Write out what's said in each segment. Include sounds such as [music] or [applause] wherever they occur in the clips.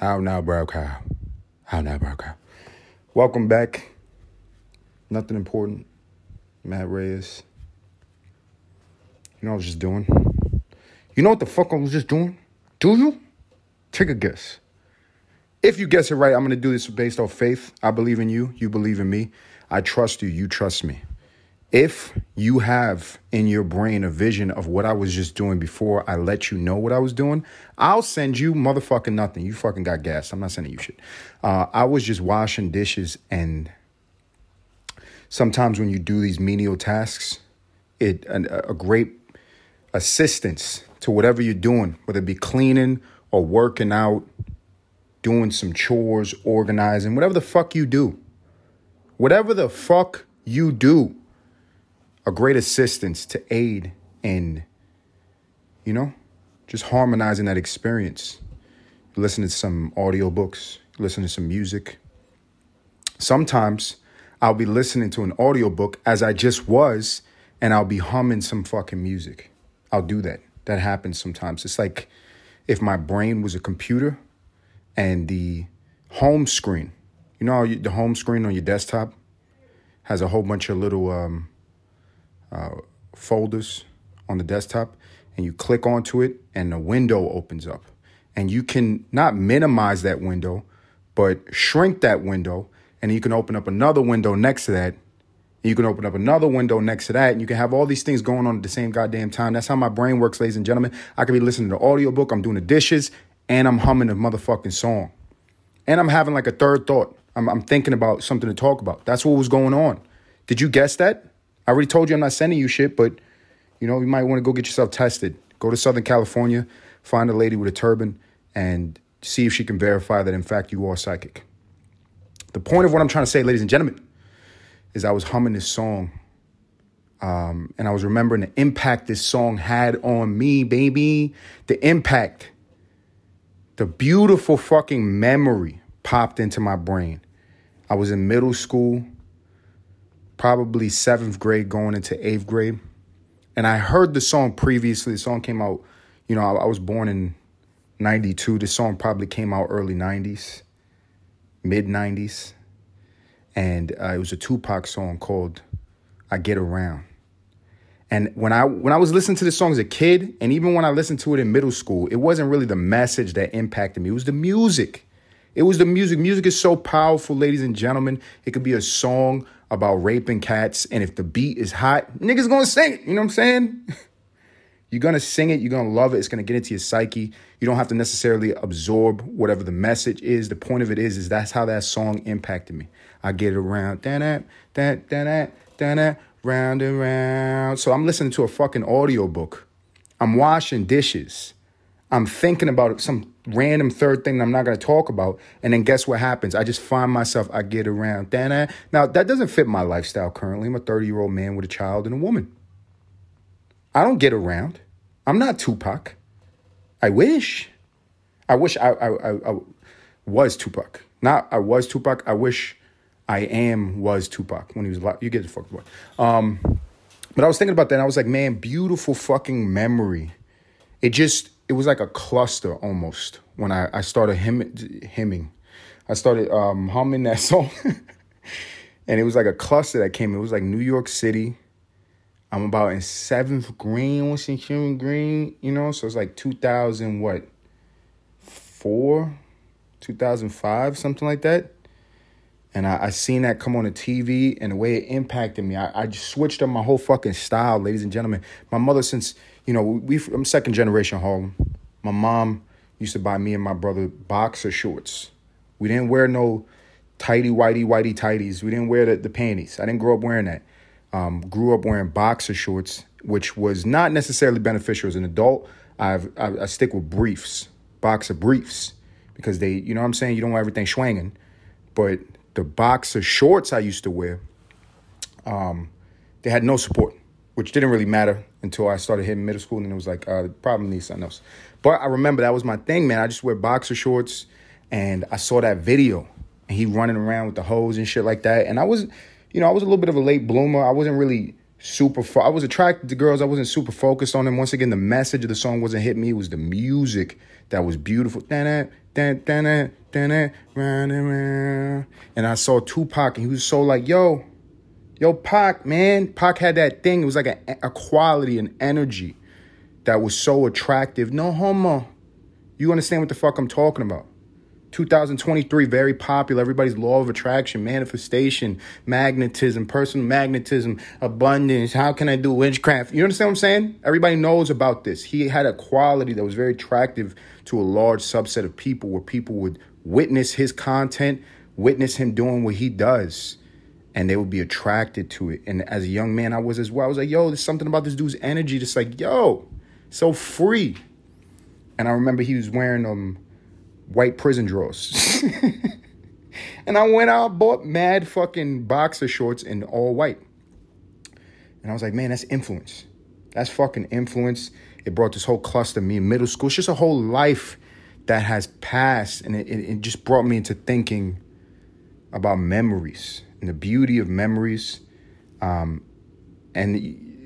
How now, bro, cow? How now, bro, cow? Welcome back. Nothing important. Matt Reyes. You know what I was just doing? You know what the fuck I was just doing? Do you? Take a guess. If you guess it right, I'm going to do this based off faith. I believe in you. You believe in me. I trust you. You trust me. If you have in your brain a vision of what I was just doing before I let you know what I was doing, I'll send you motherfucking nothing. You fucking got gas. I'm not sending you shit. Uh, I was just washing dishes, and sometimes when you do these menial tasks, it a, a great assistance to whatever you're doing, whether it be cleaning or working out, doing some chores, organizing, whatever the fuck you do. Whatever the fuck you do a great assistance to aid in, you know, just harmonizing that experience. Listen to some audiobooks, listen to some music. Sometimes I'll be listening to an audiobook as I just was, and I'll be humming some fucking music. I'll do that. That happens sometimes. It's like if my brain was a computer and the home screen, you know, the home screen on your desktop has a whole bunch of little um, uh, folders on the desktop and you click onto it and the window opens up. And you can not minimize that window, but shrink that window. And you can open up another window next to that. You can open up another window next to that. And you can have all these things going on at the same goddamn time. That's how my brain works, ladies and gentlemen. I could be listening to audiobook, I'm doing the dishes, and I'm humming a motherfucking song. And I'm having like a third thought. I'm, I'm thinking about something to talk about. That's what was going on. Did you guess that? I already told you I'm not sending you shit, but you know, you might want to go get yourself tested. Go to Southern California, find a lady with a turban, and see if she can verify that in fact you are psychic. The point of what I'm trying to say, ladies and gentlemen, is I was humming this song. Um, and I was remembering the impact this song had on me, baby. The impact, the beautiful fucking memory popped into my brain. I was in middle school probably seventh grade going into eighth grade. And I heard the song previously. The song came out, you know, I, I was born in 92. The song probably came out early 90s, mid 90s. And uh, it was a Tupac song called I Get Around. And when I when I was listening to the song as a kid, and even when I listened to it in middle school, it wasn't really the message that impacted me. It was the music. It was the music. Music is so powerful, ladies and gentlemen. It could be a song about raping cats, and if the beat is hot, niggas gonna sing it. You know what I'm saying? [laughs] you're gonna sing it, you're gonna love it, it's gonna get into your psyche. You don't have to necessarily absorb whatever the message is. The point of it is, is that's how that song impacted me. I get it around, that, that, that, that, that, round and round. So I'm listening to a fucking audiobook. I'm washing dishes. I'm thinking about some random third thing I'm not going to talk about. And then guess what happens? I just find myself, I get around. Then now, that doesn't fit my lifestyle currently. I'm a 30 year old man with a child and a woman. I don't get around. I'm not Tupac. I wish. I wish I, I, I, I was Tupac. Not I was Tupac. I wish I am was Tupac when he was alive. You get the fuck point. Um, but I was thinking about that and I was like, man, beautiful fucking memory. It just it was like a cluster almost when I, I started him, hemming. I started um, humming that [laughs] song. and it was like a cluster that came. It was like New York City. I'm about in seventh green, Human Green, you know? So it's like 2000, what, four, 2005, something like that. And I, I seen that come on the TV and the way it impacted me. I, I just switched up my whole fucking style, ladies and gentlemen. My mother, since you know, we I'm second generation Harlem. My mom used to buy me and my brother boxer shorts. We didn't wear no tighty whitey whitey tighties. We didn't wear the, the panties. I didn't grow up wearing that. Um, grew up wearing boxer shorts, which was not necessarily beneficial as an adult. I've, I, I stick with briefs, boxer briefs, because they, you know what I'm saying? You don't want everything swinging. But the boxer shorts I used to wear, um, they had no support which didn't really matter until I started hitting middle school, and it was like, uh, probably need something else. But I remember that was my thing, man. I just wear boxer shorts, and I saw that video, and he running around with the hose and shit like that. And I was, you know, I was a little bit of a late bloomer. I wasn't really super. Fo- I was attracted to girls. I wasn't super focused on them. Once again, the message of the song wasn't hit me. It was the music that was beautiful. And I saw Tupac, and he was so like, "Yo, yo, Pac, man." Pac had that thing. It was like a, a quality, an energy that was so attractive. No homo. You understand what the fuck I'm talking about? 2023, very popular. Everybody's law of attraction, manifestation, magnetism, personal magnetism, abundance. How can I do witchcraft? You understand what I'm saying? Everybody knows about this. He had a quality that was very attractive to a large subset of people where people would witness his content, witness him doing what he does, and they would be attracted to it. And as a young man, I was as well. I was like, yo, there's something about this dude's energy that's like, yo, so free. And I remember he was wearing um white prison drawers. [laughs] and I went out, bought mad fucking boxer shorts in all white. And I was like, man, that's influence. That's fucking influence. It brought this whole cluster me in middle school. It's just a whole life that has passed. And it, it, it just brought me into thinking about memories and the beauty of memories. Um, and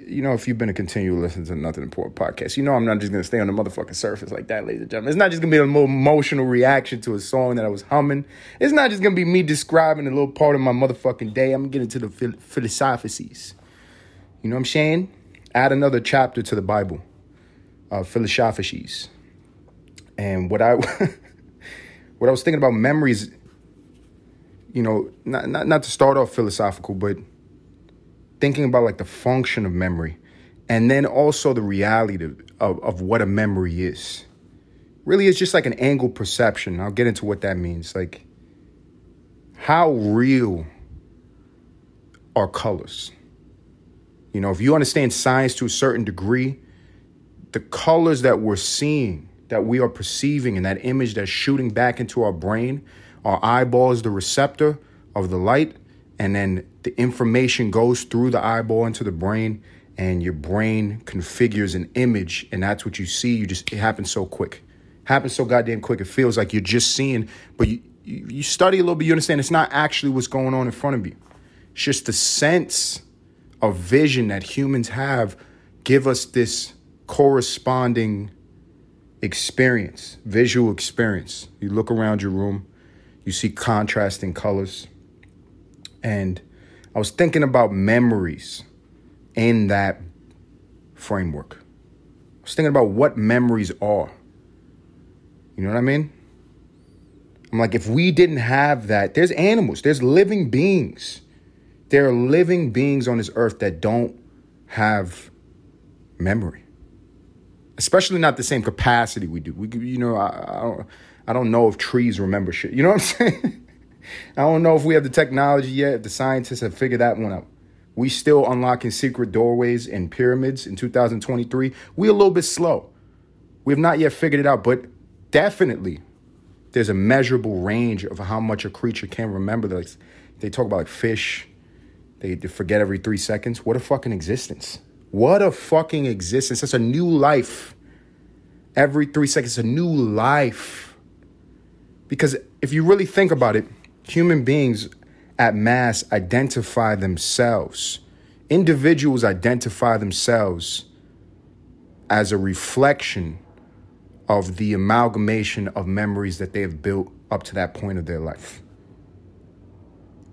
you know, if you've been a continual listener to Nothing Important podcast, you know I'm not just gonna stay on the motherfucking surface like that, ladies and gentlemen. It's not just gonna be a more emotional reaction to a song that I was humming. It's not just gonna be me describing a little part of my motherfucking day. I'm getting to the phil- philosophies. You know what I'm saying? Add another chapter to the Bible, uh, philosophies. And what I [laughs] what I was thinking about memories, you know, not not not to start off philosophical, but thinking about like the function of memory and then also the reality of, of what a memory is. Really it's just like an angle perception. I'll get into what that means. Like how real are colors? You know if you understand science to a certain degree the colors that we're seeing that we are perceiving and that image that's shooting back into our brain our eyeball is the receptor of the light and then the information goes through the eyeball into the brain and your brain configures an image and that's what you see. You just it happens so quick. Happens so goddamn quick it feels like you're just seeing but you you study a little bit you understand it's not actually what's going on in front of you. It's just the sense of vision that humans have give us this corresponding experience visual experience. You look around your room you see contrasting colors and I was thinking about memories in that framework. I was thinking about what memories are. You know what I mean? I'm like, if we didn't have that, there's animals, there's living beings. There are living beings on this earth that don't have memory, especially not the same capacity we do. We, you know, I, I don't, I don't know if trees remember shit. You know what I'm [laughs] saying? I don't know if we have the technology yet, if the scientists have figured that one out. We still unlocking secret doorways and pyramids in 2023. We a little bit slow. We have not yet figured it out, but definitely there's a measurable range of how much a creature can remember. Like they talk about like fish, they, they forget every three seconds. What a fucking existence! What a fucking existence! That's a new life. Every three seconds, a new life. Because if you really think about it, human beings at mass identify themselves. Individuals identify themselves as a reflection of the amalgamation of memories that they have built up to that point of their life,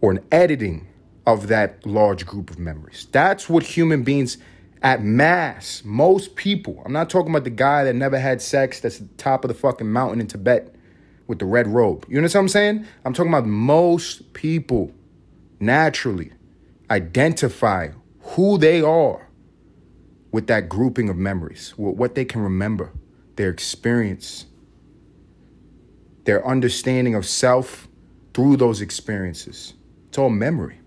or an editing of that large group of memories. That's what human beings at mass, most people, I'm not talking about the guy that never had sex that's at the top of the fucking mountain in Tibet with the red robe. You know what I'm saying? I'm talking about most people naturally identify who they are with that grouping of memories, what they can remember, their experience, their understanding of self through those experiences. It's all memory.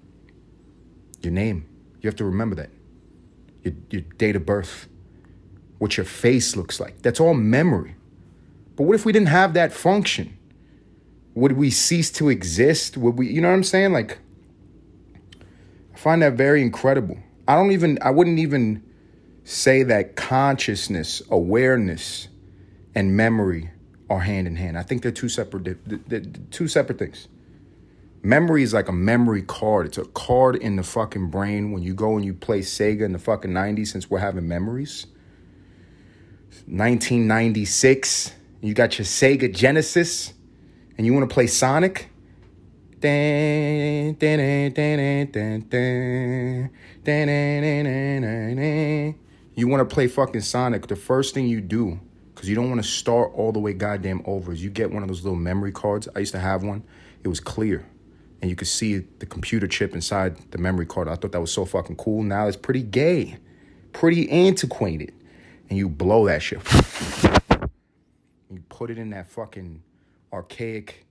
Your name, you have to remember that. Your, your date of birth, what your face looks like. That's all memory. But what if we didn't have that function? Would we cease to exist? Would we, you know what I'm saying? Like, I find that very incredible. I don't even, I wouldn't even say that consciousness, awareness, and memory are hand in hand. I think they're two separate, they're two separate things. Memory is like a memory card. It's a card in the fucking brain when you go and you play Sega in the fucking 90s since we're having memories. 1996, you got your Sega Genesis and you want to play Sonic. You want to play fucking Sonic, the first thing you do, because you don't want to start all the way goddamn over, is you get one of those little memory cards. I used to have one. It was clear and you could see the computer chip inside the memory card. I thought that was so fucking cool. Now it's pretty gay, pretty antiquated. And you blow that shit. Put it in that fucking archaic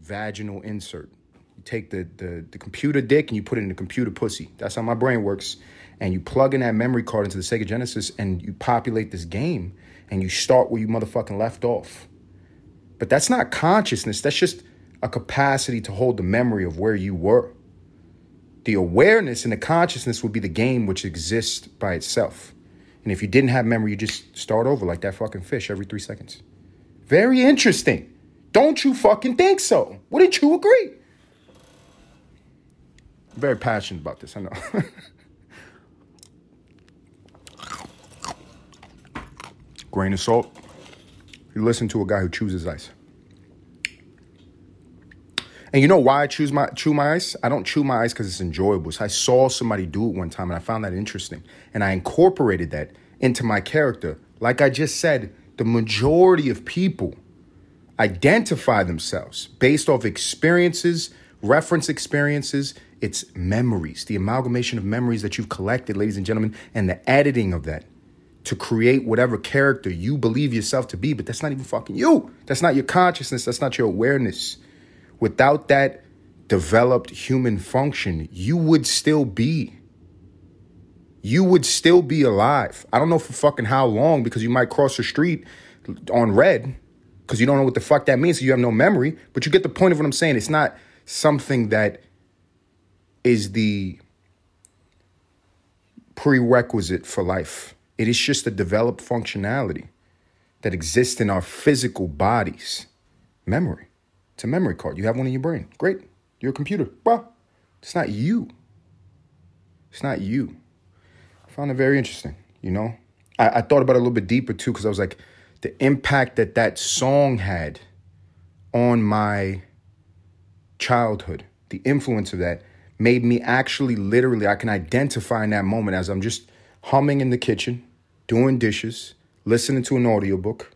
vaginal insert. You take the, the, the computer dick and you put it in the computer pussy. That's how my brain works. And you plug in that memory card into the Sega Genesis and you populate this game and you start where you motherfucking left off. But that's not consciousness. That's just a capacity to hold the memory of where you were. The awareness and the consciousness would be the game which exists by itself. And if you didn't have memory, you just start over like that fucking fish every three seconds. Very interesting. Don't you fucking think so? Wouldn't you agree? I'm very passionate about this, I know. [laughs] Grain of salt. You listen to a guy who chooses ice. And you know why I choose my chew my ice? I don't chew my ice because it's enjoyable. So I saw somebody do it one time and I found that interesting. And I incorporated that into my character. Like I just said, the majority of people identify themselves based off experiences, reference experiences, it's memories, the amalgamation of memories that you've collected, ladies and gentlemen, and the editing of that to create whatever character you believe yourself to be, but that's not even fucking you. That's not your consciousness. That's not your awareness without that developed human function, you would still be. You would still be alive. I don't know for fucking how long because you might cross the street on red because you don't know what the fuck that means. So you have no memory, but you get the point of what I'm saying. It's not something that is the prerequisite for life. It is just a developed functionality that exists in our physical bodies. Memory. It's a memory card. You have one in your brain. Great. You're a computer. Well, it's not you. It's not you. I found it very interesting, you know? I, I thought about it a little bit deeper too, because I was like, the impact that that song had on my childhood, the influence of that made me actually literally, I can identify in that moment as I'm just humming in the kitchen, doing dishes, listening to an audiobook,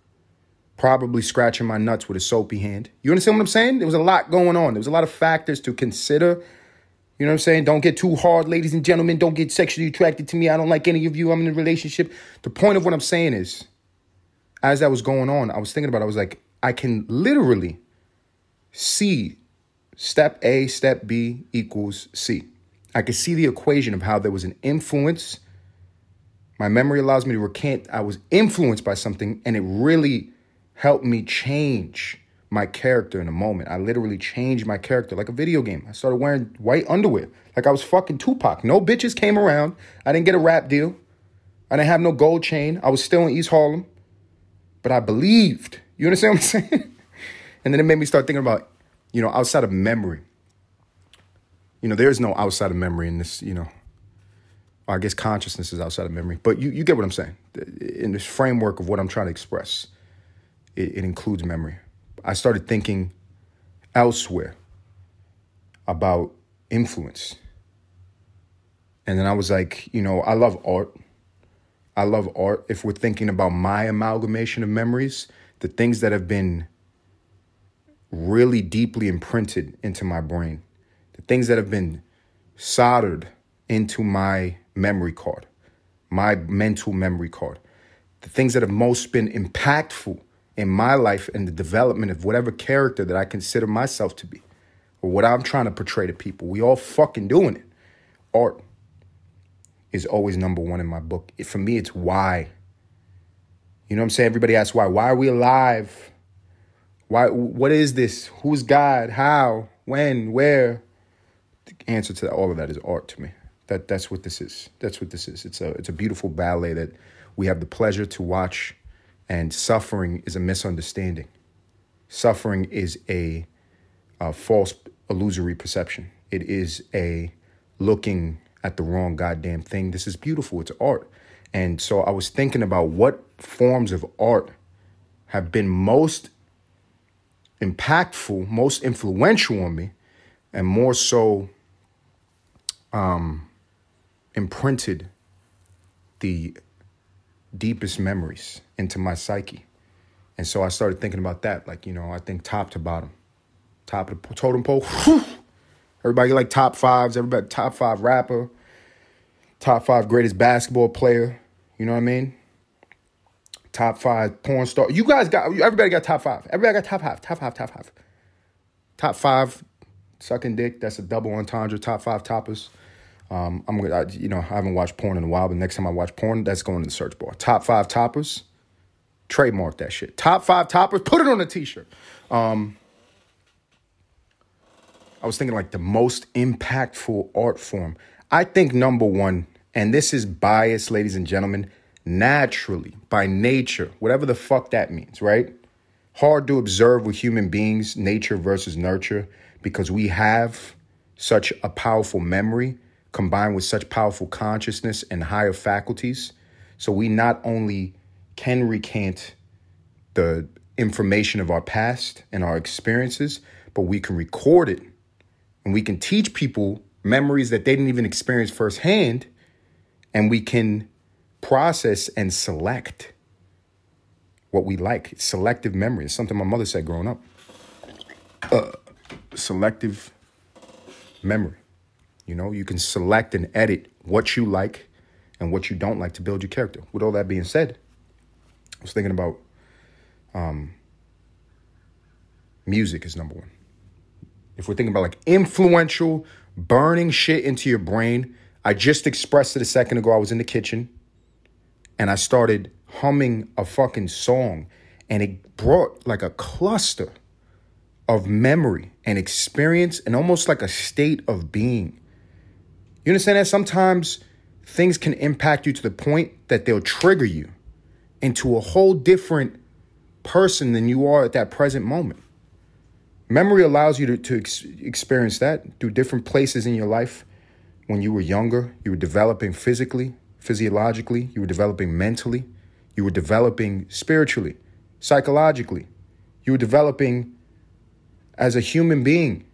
probably scratching my nuts with a soapy hand. You understand what I'm saying? There was a lot going on. There was a lot of factors to consider. You know what I'm saying? Don't get too hard, ladies and gentlemen. Don't get sexually attracted to me. I don't like any of you. I'm in a relationship. The point of what I'm saying is, as that was going on, I was thinking about it. I was like, I can literally see step A, step B equals C. I could see the equation of how there was an influence. My memory allows me to recant. I was influenced by something, and it really helped me change my character in a moment. I literally changed my character like a video game. I started wearing white underwear like I was fucking Tupac. No bitches came around. I didn't get a rap deal. I didn't have no gold chain. I was still in East Harlem. But I believed. You understand what I'm [laughs] saying? and then it made me start thinking about, you know, outside of memory. You know, there's no outside of memory in this, you know. I guess consciousness is outside of memory. But you, you get what I'm saying. In this framework of what I'm trying to express it, it includes memory. I started thinking elsewhere about influence. And then I was like, you know, I love art. I love art. If we're thinking about my amalgamation of memories, the things that have been really deeply imprinted into my brain, the things that have been soldered into my memory card, my mental memory card, the things that have most been impactful in my life and the development of whatever character that I consider myself to be or what I'm trying to portray to people. We all fucking doing it. Art is always number one in my book. For me, it's why. You know what I'm saying? Everybody asks why. Why are we alive? Why? What is this? Who's God? How? When? Where? The answer to all of that is art to me. That that's what this is. That's what this is. It's a it's a beautiful ballet that we have the pleasure to watch and suffering is a misunderstanding. Suffering is a a false, illusory perception. It is a looking at the wrong goddamn thing. This is beautiful. It's art. And so I was thinking about what forms of art have been most impactful, most influential on me, and more so um, imprinted the deepest memories into my psyche. And so I started thinking about that. Like, you know, I think top to bottom, top of the totem pole. Whew, everybody like top fives, everybody top five rapper, top five greatest basketball player. You know what I mean? Top five porn star. You guys got everybody got top five. Everybody got top five, top five, top five. Top five, sucking dick. That's a double entendre. Top five toppers. Um, I'm gonna, you know, I haven't watched porn in a while, but next time I watch porn, that's going in the search bar. Top five toppers, trademark that shit. Top five toppers, put it on a t-shirt. Um, I was thinking like the most impactful art form. I think number one, and this is bias, ladies and gentlemen, naturally, by nature, whatever the fuck that means, right? Hard to observe with human beings, nature versus nurture, because we have such a powerful memory combined with such powerful consciousness and higher faculties. So we not only can recant the information of our past and our experiences, but we can record it and we can teach people memories that they didn't even experience firsthand and we can process and select what we like. Selective memory is something my mother said growing up. Uh, selective memory. You know, you can select and edit what you like and what you don't like to build your character. With all that being said, I was thinking about um, music is number one. If we're thinking about like influential, burning shit into your brain, I just expressed it a second ago. I was in the kitchen and I started humming a fucking song and it brought like a cluster of memory and experience and almost like a state of being you understand that sometimes things can impact you to the point that they'll trigger you into a whole different person than you are at that present moment. Memory allows you to, to ex- experience that through different places in your life. When you were younger, you were developing physically, physiologically, you were developing mentally, you were developing spiritually, psychologically, you were developing as a human being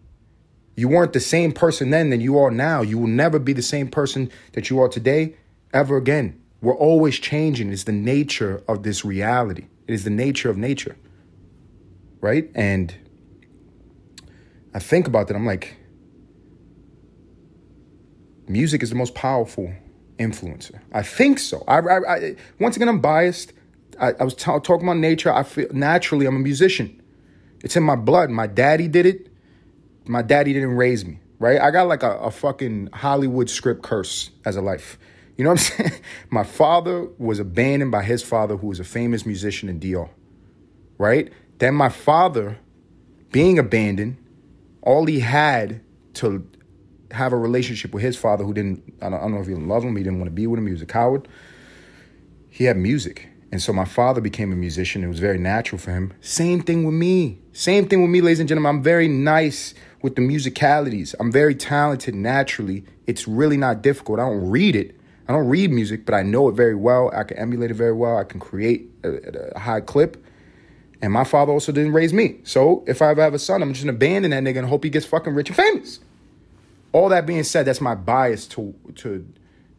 you weren't the same person then than you are now. You will never be the same person that you are today ever again. We're always changing. It's the nature of this reality. It is the nature of nature. Right? And I think about that. I'm like, music is the most powerful influencer. I think so. I, I, I once again, I'm biased. I, I was t- talking about nature. I feel naturally I'm a musician. It's in my blood. My daddy did it my daddy didn't raise me, right? I got like a, a fucking Hollywood script curse as a life. You know what I'm [laughs] saying? My father was abandoned by his father, who was a famous musician in DR, right? Then my father, being abandoned, all he had to have a relationship with his father, who didn't, I don't, I don't know if he loved him, he didn't want to be with him, he was a coward. He had music. And so my father became a musician. It was very natural for him. Same thing with me. Same thing with me, ladies and gentlemen. I'm very nice with the musicalities. I'm very talented naturally. It's really not difficult. I don't read it. I don't read music, but I know it very well. I can emulate it very well. I can create a, a high clip. And my father also didn't raise me. So if I ever have a son, I'm just gonna abandon that nigga and hope he gets fucking rich and famous. All that being said, that's my bias to to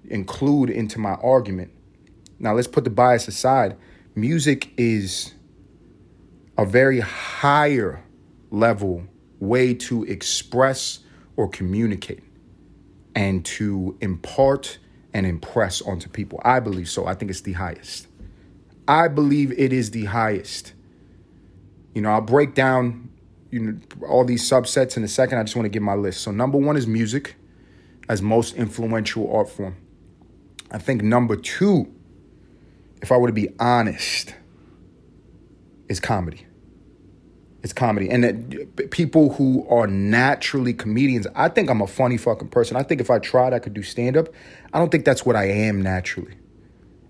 include into my argument. Now let's put the bias aside. Music is a very higher level way to express or communicate and to impart and impress onto people. I believe so. I think it's the highest. I believe it is the highest. You know, I'll break down you know all these subsets in a second. I just want to give my list. So number 1 is music as most influential art form. I think number 2 if I were to be honest is comedy. It's comedy. And that people who are naturally comedians, I think I'm a funny fucking person. I think if I tried, I could do stand up. I don't think that's what I am naturally.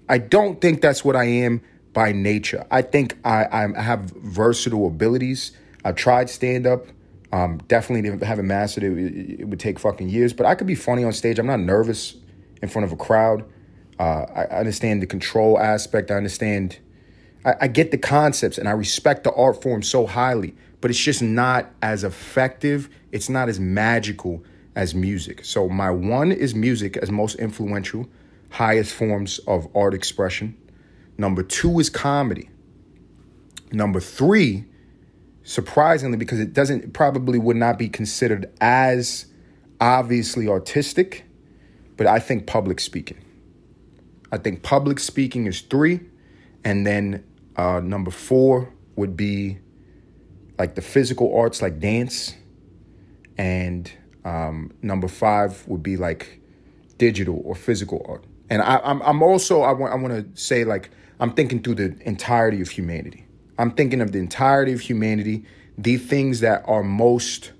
I don't think that's what I am by nature. I think I, I have versatile abilities. I've tried stand up. Um, definitely haven't mastered it. It would take fucking years, but I could be funny on stage. I'm not nervous in front of a crowd. Uh, I understand the control aspect. I understand. I, I get the concepts, and I respect the art form so highly. But it's just not as effective. It's not as magical as music. So my one is music as most influential, highest forms of art expression. Number two is comedy. Number three surprisingly, because it doesn't probably would not be considered as obviously artistic, but I think public speaking. I think public speaking is three, and then uh, number four would be like the physical arts, like dance, and um, number five would be like digital or physical art. And I, I'm I'm also I want I want to say like I'm thinking through the entirety of humanity. I'm thinking of the entirety of humanity, the things that are most.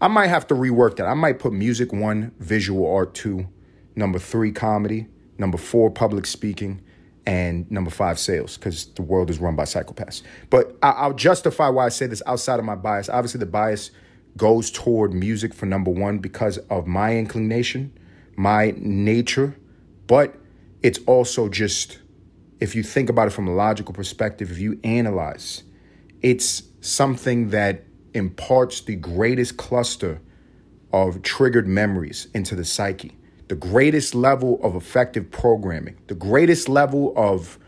I might have to rework that. I might put music one, visual art two, number three, comedy, number four, public speaking, and number five, sales, because the world is run by psychopaths. But I- will justify why I say this outside of my bias. Obviously, the bias goes toward music for number one because of my inclination, my nature, but it's also just if you think about it from a logical perspective, if you analyze, it's something that imparts the greatest cluster of triggered memories into the psyche, the greatest level of effective programming, the greatest level of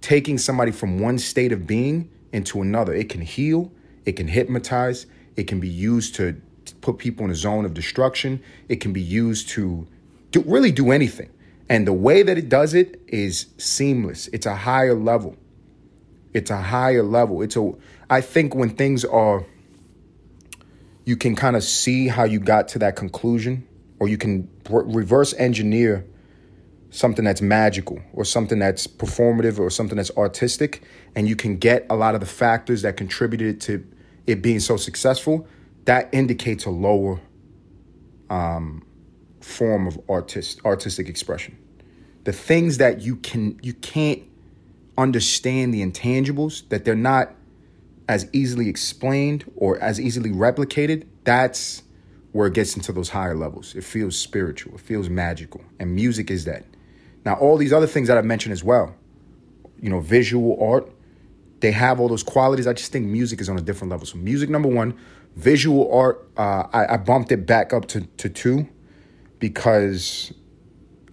taking somebody from one state of being into another. It can heal, it can hypnotize, it can be used to put people in a zone of destruction, it can be used to do, really do anything. And the way that it does it is seamless. It's a higher level. It's a higher level. It's a I think when things are you can kind of see how you got to that conclusion or you can reverse engineer something that's magical or something that's performative or something that's artistic and you can get a lot of the factors that contributed to it being so successful that indicates a lower um, form of artist artistic expression. The things that you can you can't understand the intangibles that they're not as easily explained or as easily replicated, that's where it gets into those higher levels. It feels spiritual, it feels magical, and music is that. Now, all these other things that I mentioned as well, you know, visual art, they have all those qualities. I just think music is on a different level. So, music number one, visual art, uh, I, I bumped it back up to, to two because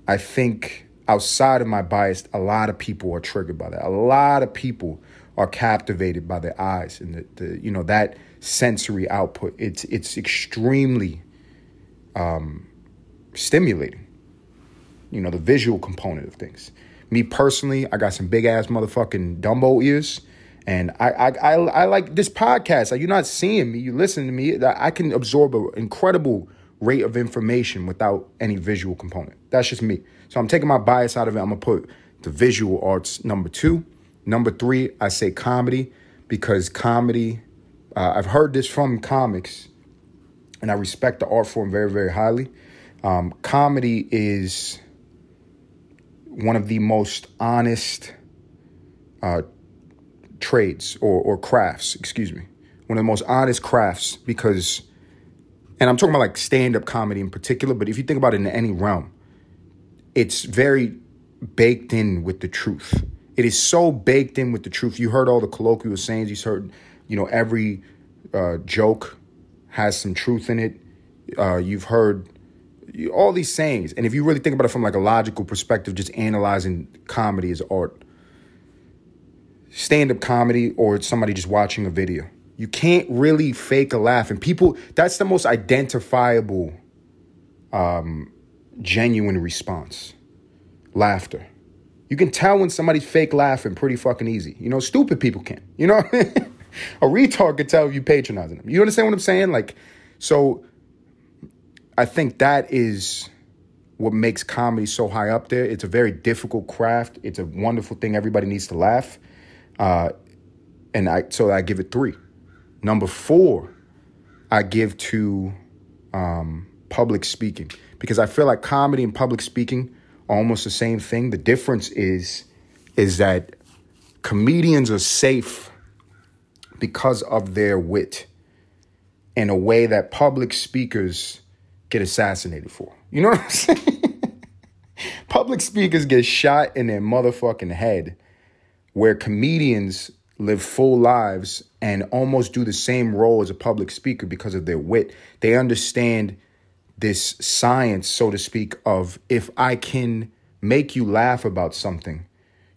I think outside of my bias, a lot of people are triggered by that. A lot of people are captivated by their eyes and the, the you know that sensory output. It's it's extremely um, stimulating. You know the visual component of things. Me personally, I got some big ass motherfucking Dumbo ears. And I, I, I, I like this podcast. Like you're not seeing me, you listen to me. I can absorb an incredible rate of information without any visual component. That's just me. So I'm taking my bias out of it. I'm gonna put the visual arts number two. Number three, I say comedy because comedy, uh, I've heard this from comics and I respect the art form very, very highly. Um, comedy is one of the most honest uh, trades or, or crafts, excuse me. One of the most honest crafts because and I'm talking about like stand up comedy in particular, but if you think about it in any realm, it's very baked in with the truth. It is so baked in with the truth. You heard all the colloquial sayings. You heard, you know, every uh, joke has some truth in it. Uh, you've heard all these sayings, and if you really think about it from like a logical perspective, just analyzing comedy as art, stand up comedy, or somebody just watching a video you can't really fake a laugh. And people, that's the most identifiable, um, genuine response laughter. You can tell when somebody's fake laughing pretty fucking easy. You know, stupid people can. You know, [laughs] a retard could tell you patronizing them. You understand what I'm saying? Like, so I think that is what makes comedy so high up there. It's a very difficult craft. It's a wonderful thing. Everybody needs to laugh. Uh, and I so I give it three. Number four, I give to um, public speaking because I feel like comedy and public speaking are almost the same thing. The difference is is that comedians are safe because of their wit. in a way that public speakers get assassinated for. You know what I'm [laughs] saying? public speakers get shot in their motherfucking head, where comedians live full lives and almost do the same role as a public speaker because of their wit. They understand this science, so to speak, of if I can make you laugh about something,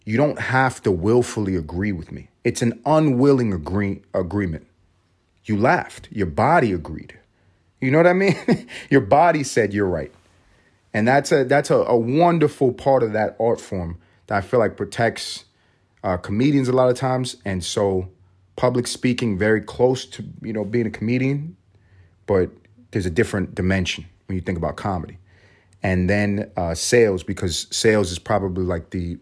you don't have to willfully agree with me. It's an unwilling agree- agreement. You laughed, your body agreed. You know what I mean? [laughs] your body said you're right. And that's a that's a, a wonderful part of that art form that I feel like protects uh, comedians a lot of times, and so public speaking very close to you know being a comedian, but there's a different dimension when you think about comedy, and then uh, sales because sales is probably like the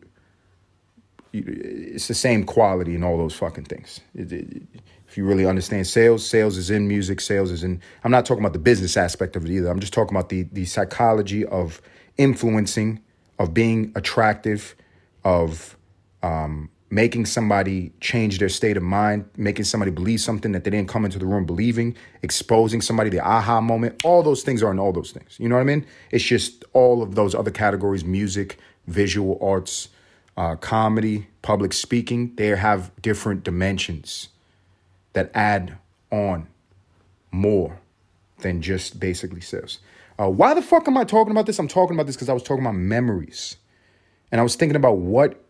it's the same quality in all those fucking things. It, it, if you really understand sales, sales is in music, sales is in. I'm not talking about the business aspect of it either. I'm just talking about the the psychology of influencing, of being attractive, of um, making somebody change their state of mind, making somebody believe something that they didn't come into the room believing, exposing somebody, the aha moment. All those things are in all those things. You know what I mean? It's just all of those other categories music, visual arts, uh, comedy, public speaking. They have different dimensions that add on more than just basically sales. Uh, why the fuck am I talking about this? I'm talking about this because I was talking about memories. And I was thinking about what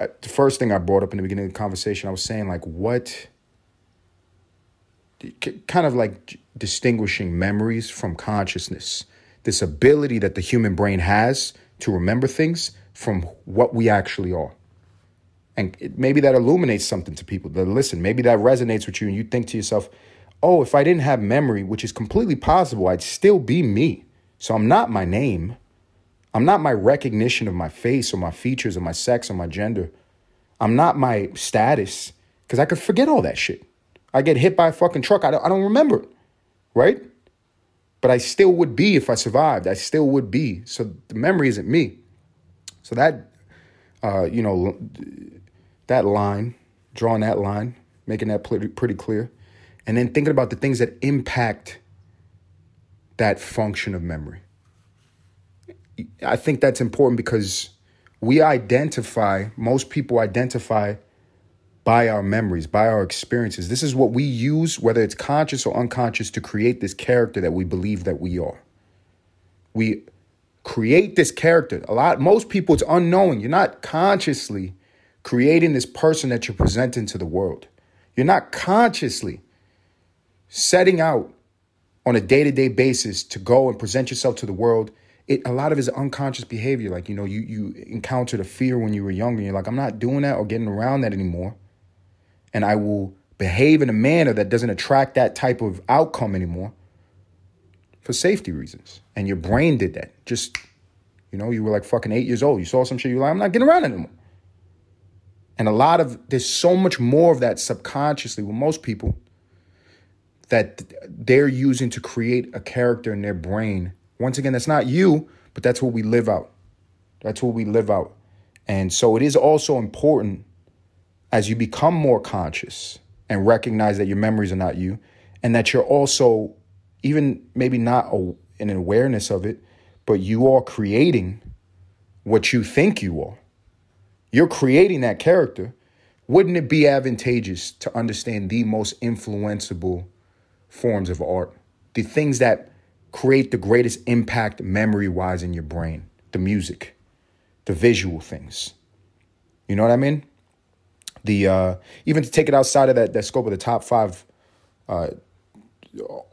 uh, the first thing I brought up in the beginning of the conversation, I was saying like what kind of like distinguishing memories from consciousness. This ability that the human brain has to remember things from what we actually are. And maybe that illuminates something to people that listen. Maybe that resonates with you, and you think to yourself, oh, if I didn't have memory, which is completely possible, I'd still be me. So I'm not my name. I'm not my recognition of my face or my features or my sex or my gender. I'm not my status because I could forget all that shit. I get hit by a fucking truck. I don't, I don't remember it, right? But I still would be if I survived. I still would be. So the memory isn't me. So that, uh, you know, that line, drawing that line, making that pretty, pretty clear, and then thinking about the things that impact that function of memory. I think that's important because we identify, most people identify by our memories, by our experiences. This is what we use, whether it's conscious or unconscious, to create this character that we believe that we are. We create this character. A lot, most people, it's unknowing. You're not consciously creating this person that you're presenting to the world. You're not consciously setting out on a day to day basis to go and present yourself to the world it a lot of it is unconscious behavior. Like, you know, you you encountered a fear when you were younger, you're like, I'm not doing that or getting around that anymore. And I will behave in a manner that doesn't attract that type of outcome anymore for safety reasons. And your brain did that. Just, you know, you were like fucking eight years old. You saw some shit, you're like, I'm not getting around anymore. And a lot of there's so much more of that subconsciously with most people that they're using to create a character in their brain once again, that's not you, but that's what we live out. That's what we live out. And so it is also important as you become more conscious and recognize that your memories are not you and that you're also even maybe not an awareness of it, but you are creating what you think you are. You're creating that character. Wouldn't it be advantageous to understand the most influenceable forms of art? The things that create the greatest impact memory wise in your brain the music, the visual things. You know what I mean? The uh, even to take it outside of that, that scope of the top five uh,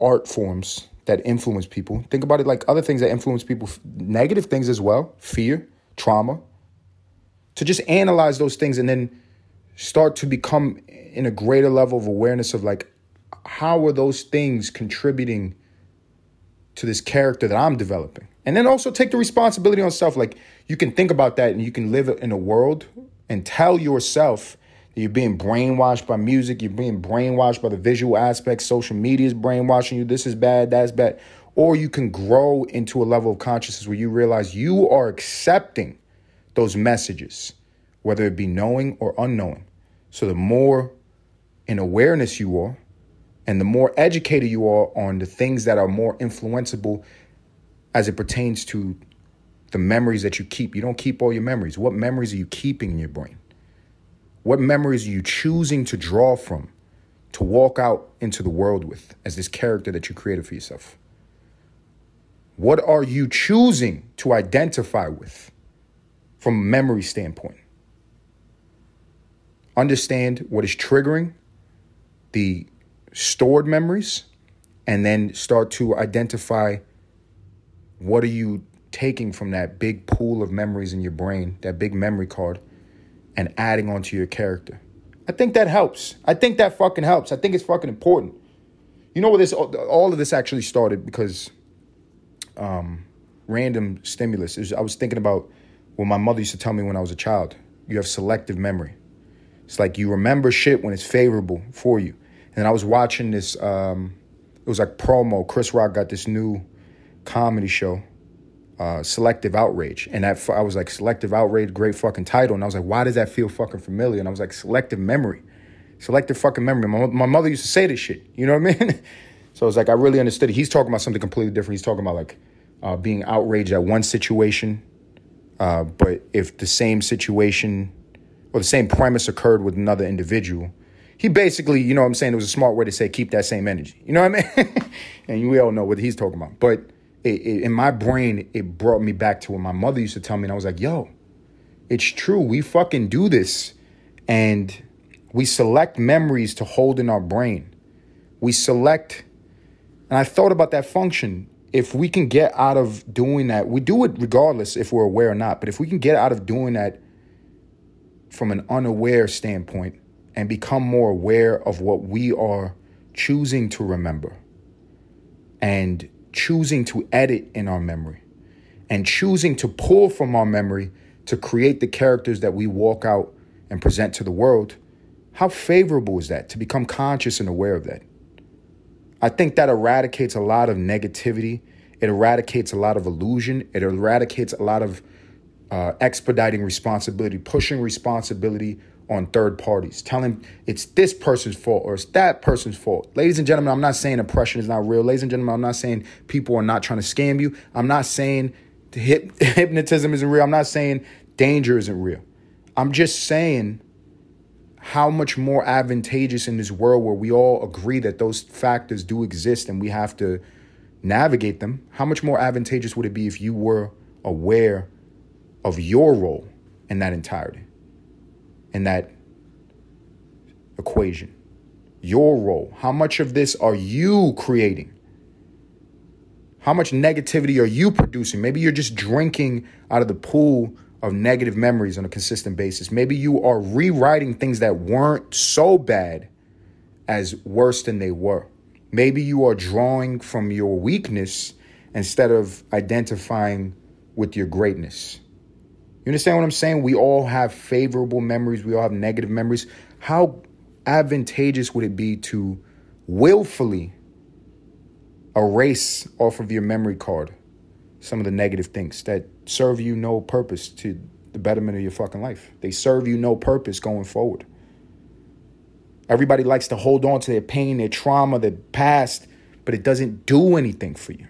art forms that influence people. Think about it like other things that influence people, negative things as well, fear, trauma. To just analyze those things and then start to become in a greater level of awareness of like how are those things contributing to this character that I'm developing. And then also take the responsibility on self. Like you can think about that and you can live in a world and tell yourself you're being brainwashed by music, you're being brainwashed by the visual aspects, social media is brainwashing you, this is bad, that's bad. Or you can grow into a level of consciousness where you realize you are accepting those messages, whether it be knowing or unknowing. So the more in awareness you are, And the more educated you are on the things that are more influenceable as it pertains to the memories that you keep. You don't keep all your memories. What memories are you keeping in your brain? What memories are you choosing to draw from to walk out into the world with as this character that you created for yourself? What are you choosing to identify with from a memory standpoint? Understand what is triggering the stored memories and then start to identify what are you taking from that big pool of memories in your brain, that big memory card, and adding onto your character. I think that helps. I think that fucking helps. I think it's fucking important. You know what this all of this actually started because um, random stimulus. Was, I was thinking about what my mother used to tell me when I was a child. You have selective memory. It's like you remember shit when it's favorable for you. And I was watching this. Um, it was like promo. Chris Rock got this new comedy show, uh, Selective Outrage, and that I was like, Selective Outrage, great fucking title. And I was like, why does that feel fucking familiar? And I was like, selective memory, selective fucking memory. My, my mother used to say this shit. You know what I mean? [laughs] so I was like, I really understood it. He's talking about something completely different. He's talking about like uh, being outraged at one situation, uh, but if the same situation or the same premise occurred with another individual, he basically, you know what I'm saying, it was a smart way to say keep that same energy. You know what I mean? [laughs] and we all know what he's talking about. But it, it, in my brain, it brought me back to what my mother used to tell me. And I was like, yo, it's true. We fucking do this. And we select memories to hold in our brain. We select, and I thought about that function if we can get out of doing that, we do it regardless if we're aware or not, but if we can get out of doing that from an unaware standpoint and become more aware of what we are choosing to remember and choosing to edit in our memory and choosing to pull from our memory to create the characters that we walk out and present to the world, how favorable is that to become conscious and aware of that? I think that eradicates a lot of negativity. It eradicates a lot of illusion. It eradicates a lot of uh, expediting responsibility, pushing responsibility on third parties, telling it's this person's fault or it's that person's fault. Ladies and gentlemen, I'm not saying oppression is not real. Ladies and gentlemen, I'm not saying people are not trying to scam you. I'm not saying [laughs] hypnotism isn't real. I'm not saying danger isn't real. I'm just saying how much more advantageous in this world where we all agree that those factors do exist and we have to navigate them, how much more advantageous would it be if you were aware of your role in that entirety, in that equation? Your role. How much of this are you creating? How much negativity are you producing? Maybe you're just drinking out of the pool of negative memories on a consistent basis. Maybe you are rewriting things that weren't so bad as worse than they were. Maybe you are drawing from your weakness instead of identifying with your greatness. You understand what I'm saying? We all have favorable memories, we all have negative memories. How advantageous would it be to willfully erase off of your memory card some of the negative things that serve you no purpose to the betterment of your fucking life. They serve you no purpose going forward. Everybody likes to hold on to their pain, their trauma, their past, but it doesn't do anything for you.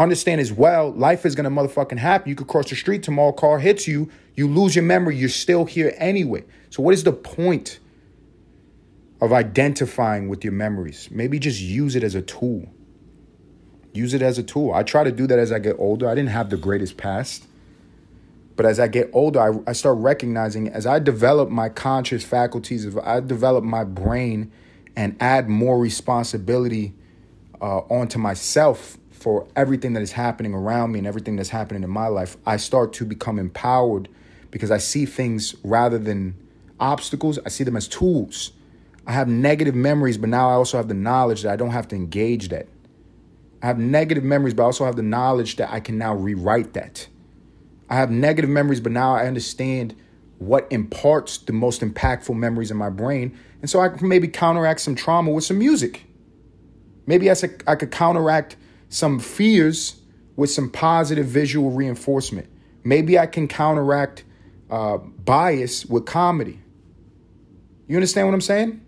Understand as well, life is gonna motherfucking happen. You could cross the street tomorrow, car hits you, you lose your memory, you're still here anyway. So, what is the point of identifying with your memories? Maybe just use it as a tool. Use it as a tool. I try to do that as I get older. I didn't have the greatest past. But as I get older, I, I start recognizing as I develop my conscious faculties, if I develop my brain and add more responsibility uh, onto myself for everything that is happening around me and everything that's happening in my life, I start to become empowered because I see things rather than obstacles, I see them as tools. I have negative memories, but now I also have the knowledge that I don't have to engage that. I have negative memories, but I also have the knowledge that I can now rewrite that. I have negative memories, but now I understand what imparts the most impactful memories in my brain. And so I can maybe counteract some trauma with some music. Maybe I, could counteract some fears with some positive visual reinforcement. Maybe I can counteract uh, bias with comedy. You understand what I'm saying?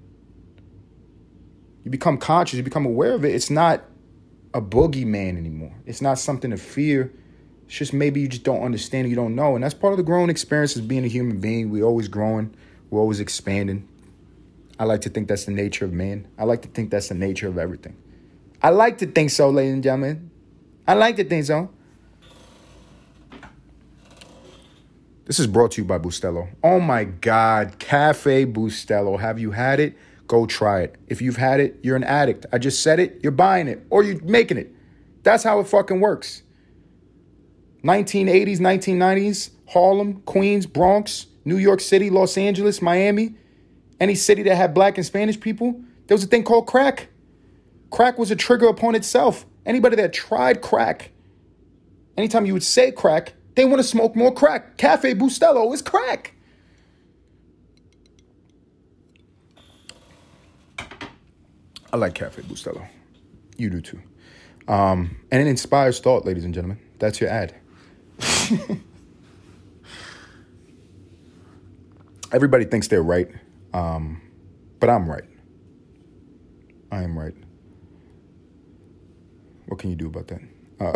You become conscious, you become aware of it. It's not a boogeyman anymore. It's not something to fear. It's just maybe you just don't understand, you don't know. And that's part of the growing experience as being a human being. We're always growing, we're always expanding. I like to think that's the nature of man. I like to think that's the nature of everything. I like to think so, ladies and gentlemen. I like to think so. This is brought to you by Bustelo. Oh my God, Cafe Bustelo. Have you had it? Go try it. If you've had it, you're an addict. I just said it, you're buying it or you're making it. That's how it fucking works. 1980s, 1990s, Harlem, Queens, Bronx, New York City, Los Angeles, Miami, any city that had black and Spanish people, there was a thing called crack. Crack was a trigger upon itself. Anybody that tried crack, anytime you would say crack, they want to smoke more crack. Cafe Bustelo is crack. I like Cafe Bustelo. You do too. Um, and it inspires thought, ladies and gentlemen. That's your ad. [laughs] Everybody thinks they're right, um, but I'm right. I am right. What can you do about that? Uh,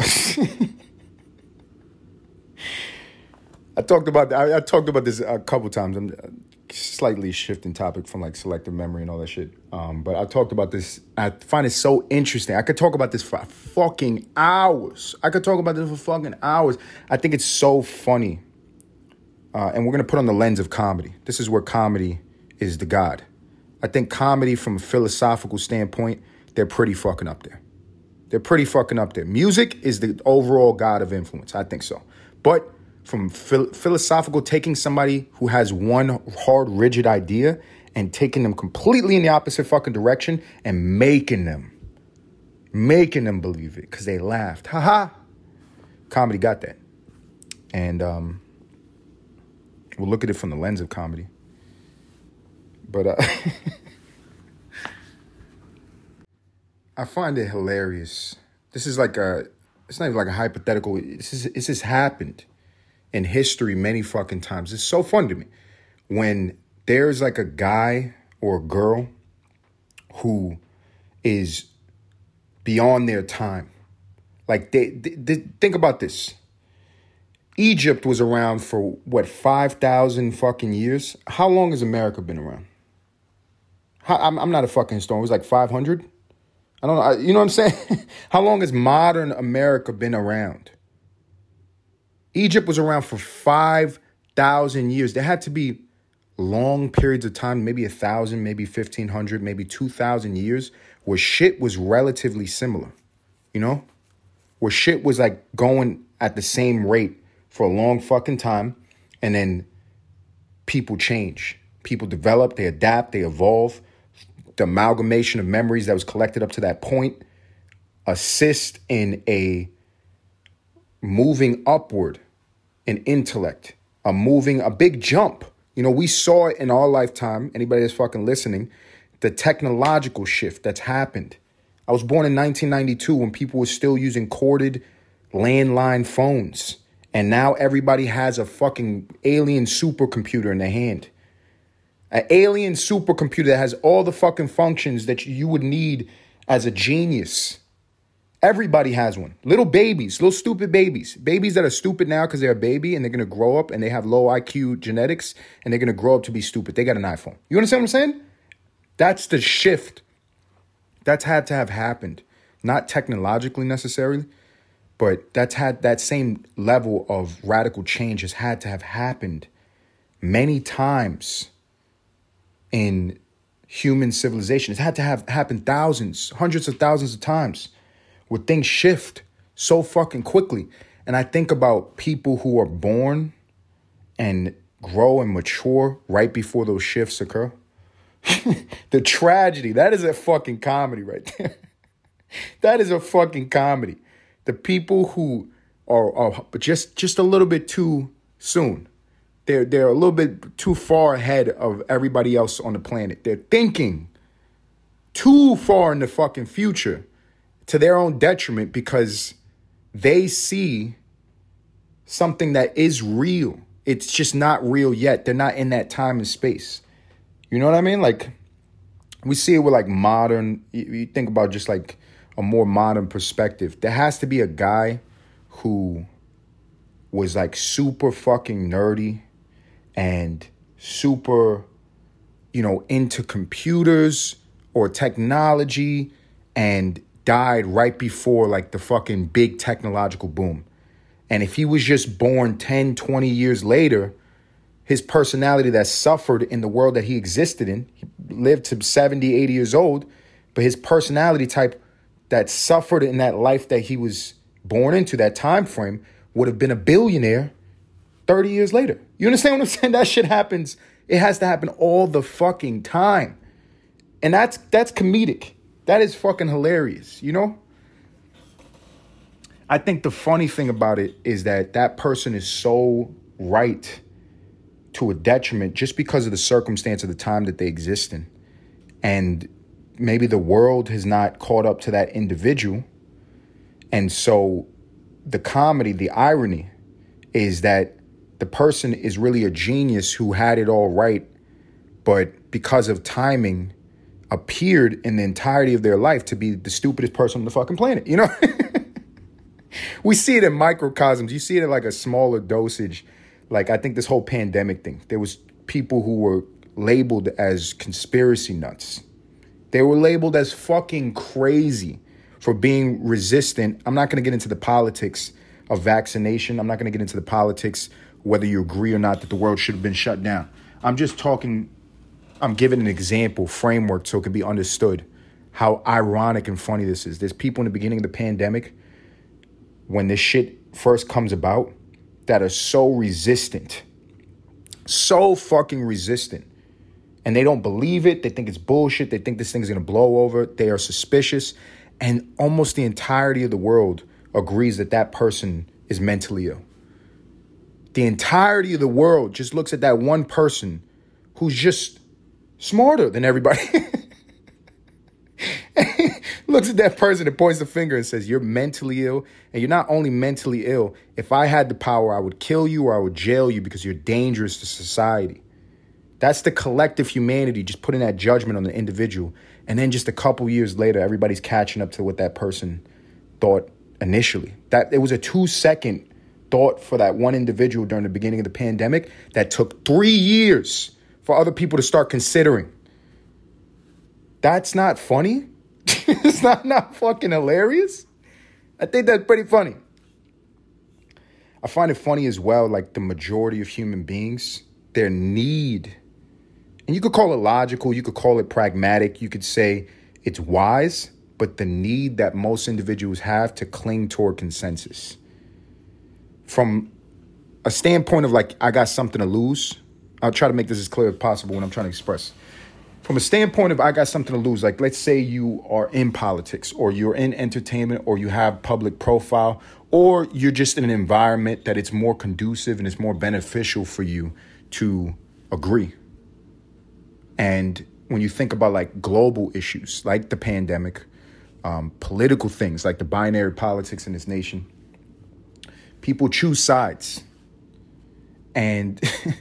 [laughs] I talked about I, I, talked about this a couple times. I'm uh, slightly shifting topic from like selective memory and all that shit. Um, but I talked about this. I find it so interesting. I could talk about this for fucking hours. I could talk about this for fucking hours. I think it's so funny. Uh, and we're gonna put on the lens of comedy. This is where comedy is the god. I think comedy, from a philosophical standpoint, they're pretty fucking up there. They're pretty fucking up there. Music is the overall god of influence. I think so. But from phil- philosophical, taking somebody who has one hard, rigid idea and taking them completely in the opposite fucking direction and making them, making them believe it because they laughed. Ha ha. Comedy got that. And um, we'll look at it from the lens of comedy. But uh, [laughs] I find it hilarious. This is like a, it's not even like a hypothetical. This is, has happened in history many fucking times. It's so fun to me when there's like a guy or a girl who is beyond their time. Like they, they, they think about this. Egypt was around for what 5,000 fucking years. How long has America been around? How, I'm, I'm not a fucking historian. It was like 500. I don't know. You know what I'm saying? [laughs] How long has modern America been around? Egypt was around for 5,000 years. There had to be long periods of time, maybe a thousand, maybe 1,500, maybe 2,000 years, where shit was relatively similar, you know? Where shit was like going at the same rate for a long fucking time, and then people change. People develop, they adapt, they evolve. The amalgamation of memories that was collected up to that point assist in a moving upward in intellect, a moving, a big jump. You know, we saw it in our lifetime, anybody that's fucking listening, the technological shift that's happened. I was born in 1992 when people were still using corded landline phones. And now everybody has a fucking alien supercomputer in their hand. An alien supercomputer that has all the fucking functions that you would need as a genius. Everybody has one. Little babies, little stupid babies. Babies that are stupid now because they're a baby and they're going to grow up and they have low IQ genetics and they're going to grow up to be stupid. They got an iPhone. You understand what I'm saying? That's the shift that's had to have happened. Not technologically necessarily, but that's had that same level of radical change has had to have happened many times in human civilization. It's had to have happened thousands, hundreds of thousands of times where things shift so fucking quickly. And I think about people who are born and grow and mature right before those shifts occur. [laughs] the tragedy, that is a fucking comedy right there. [laughs] that is a fucking comedy. The people who are, are just just a little bit too soon. They're they're a little bit too far ahead of everybody else on the planet. They're thinking too far in the fucking future to their own detriment because they see something that is real. It's just not real yet. They're not in that time and space. You know what I mean? Like we see it with like modern, you think about just like a more modern perspective. There has to be a guy who was like super fucking nerdy and super, you know, into computers or technology and died right before like the fucking big technological boom. And if he was just born 10, 20 years later, his personality that suffered in the world that he existed in, he lived to 70, 80 years old, but his personality type that suffered in that life that he was born into, that time frame, would have been a billionaire 30 years later. You understand what I'm saying? [laughs] That shit happens. It has to happen all the fucking time. And that's that's comedic. That is fucking hilarious, you know? I think the funny thing about it is that that person is so right to a detriment just because of the circumstance of the time that they exist in. And maybe the world has not caught up to that individual. And so the comedy, the irony is that the person is really a genius who had it all right, but because of timing, appeared in the entirety of their life to be the stupidest person on the fucking planet. You know? [laughs] we see it in microcosms. You see it in like a smaller dosage. Like I think this whole pandemic thing, there was people who were labeled as conspiracy nuts. They were labeled as fucking crazy for being resistant. I'm not going to get into the politics of vaccination. I'm not going to get into the politics whether you agree or not that the world should have been shut down. I'm just talking I'm giving an example framework so it can be understood how ironic and funny this is. There's people in the beginning of the pandemic when this shit first comes about that are so resistant, so fucking resistant. And they don't believe it. They think it's bullshit. They think this thing is to blow over. They are suspicious. And almost the entirety of the world agrees that that person is mentally ill. The entirety of the world just looks at that one person who's just smarter than everybody. [laughs] looks at that person and points the finger and says, You're mentally ill. And you're not only mentally ill, if I had the power, I would kill you or I would jail you because you're dangerous to society. That's the collective humanity just putting that judgment on the individual. And then just a couple years later, everybody's catching up to what that person thought initially. That it was a two second thought for that one individual during the beginning of the pandemic that took three years for other people to start considering. That's not funny. [laughs] it's not not fucking hilarious. I think that's pretty funny. I find it funny as well, like the majority of human beings, their need, and you could call it logical, you could call it pragmatic, you could say it's wise, but the need that most individuals have to cling toward consensus. From a standpoint of like, I got something to lose, I'll try to make this as clear as possible when I'm trying to express. From a standpoint of I got something to lose, like let's say you are in politics or you're in entertainment or you have public profile or you're just in an environment that it's more conducive and it's more beneficial for you to agree. And when you think about like global issues like the pandemic, um, political things like the binary politics in this nation, people choose sides. And [laughs]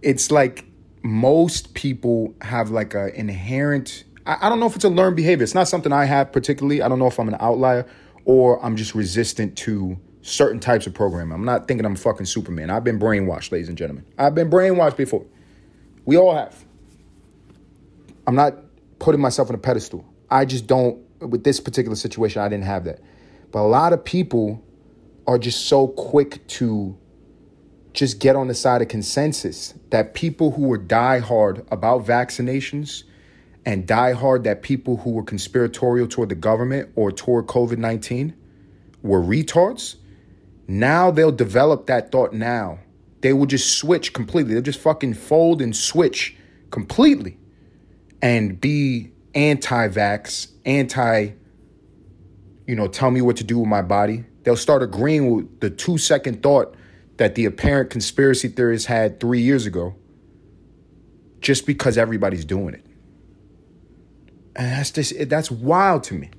it's like most people have like an inherent I, I don't know if it's a learned behavior. It's not something I have particularly. I don't know if I'm an outlier or I'm just resistant to certain types of programming. I'm not thinking I'm a fucking Superman. I've been brainwashed, ladies and gentlemen. I've been brainwashed before. We all have. I'm not putting myself on a pedestal. I just don't, with this particular situation, I didn't have that. But a lot of people are just so quick to just get on the side of consensus that people who were diehard about vaccinations and diehard that people who were conspiratorial toward the government or toward COVID 19 were retards. Now they'll develop that thought now. They will just switch completely. They'll just fucking fold and switch completely and be anti vax, anti, you know, tell me what to do with my body. They'll start agreeing with the two second thought that the apparent conspiracy theorists had three years ago just because everybody's doing it. And that's just, that's wild to me.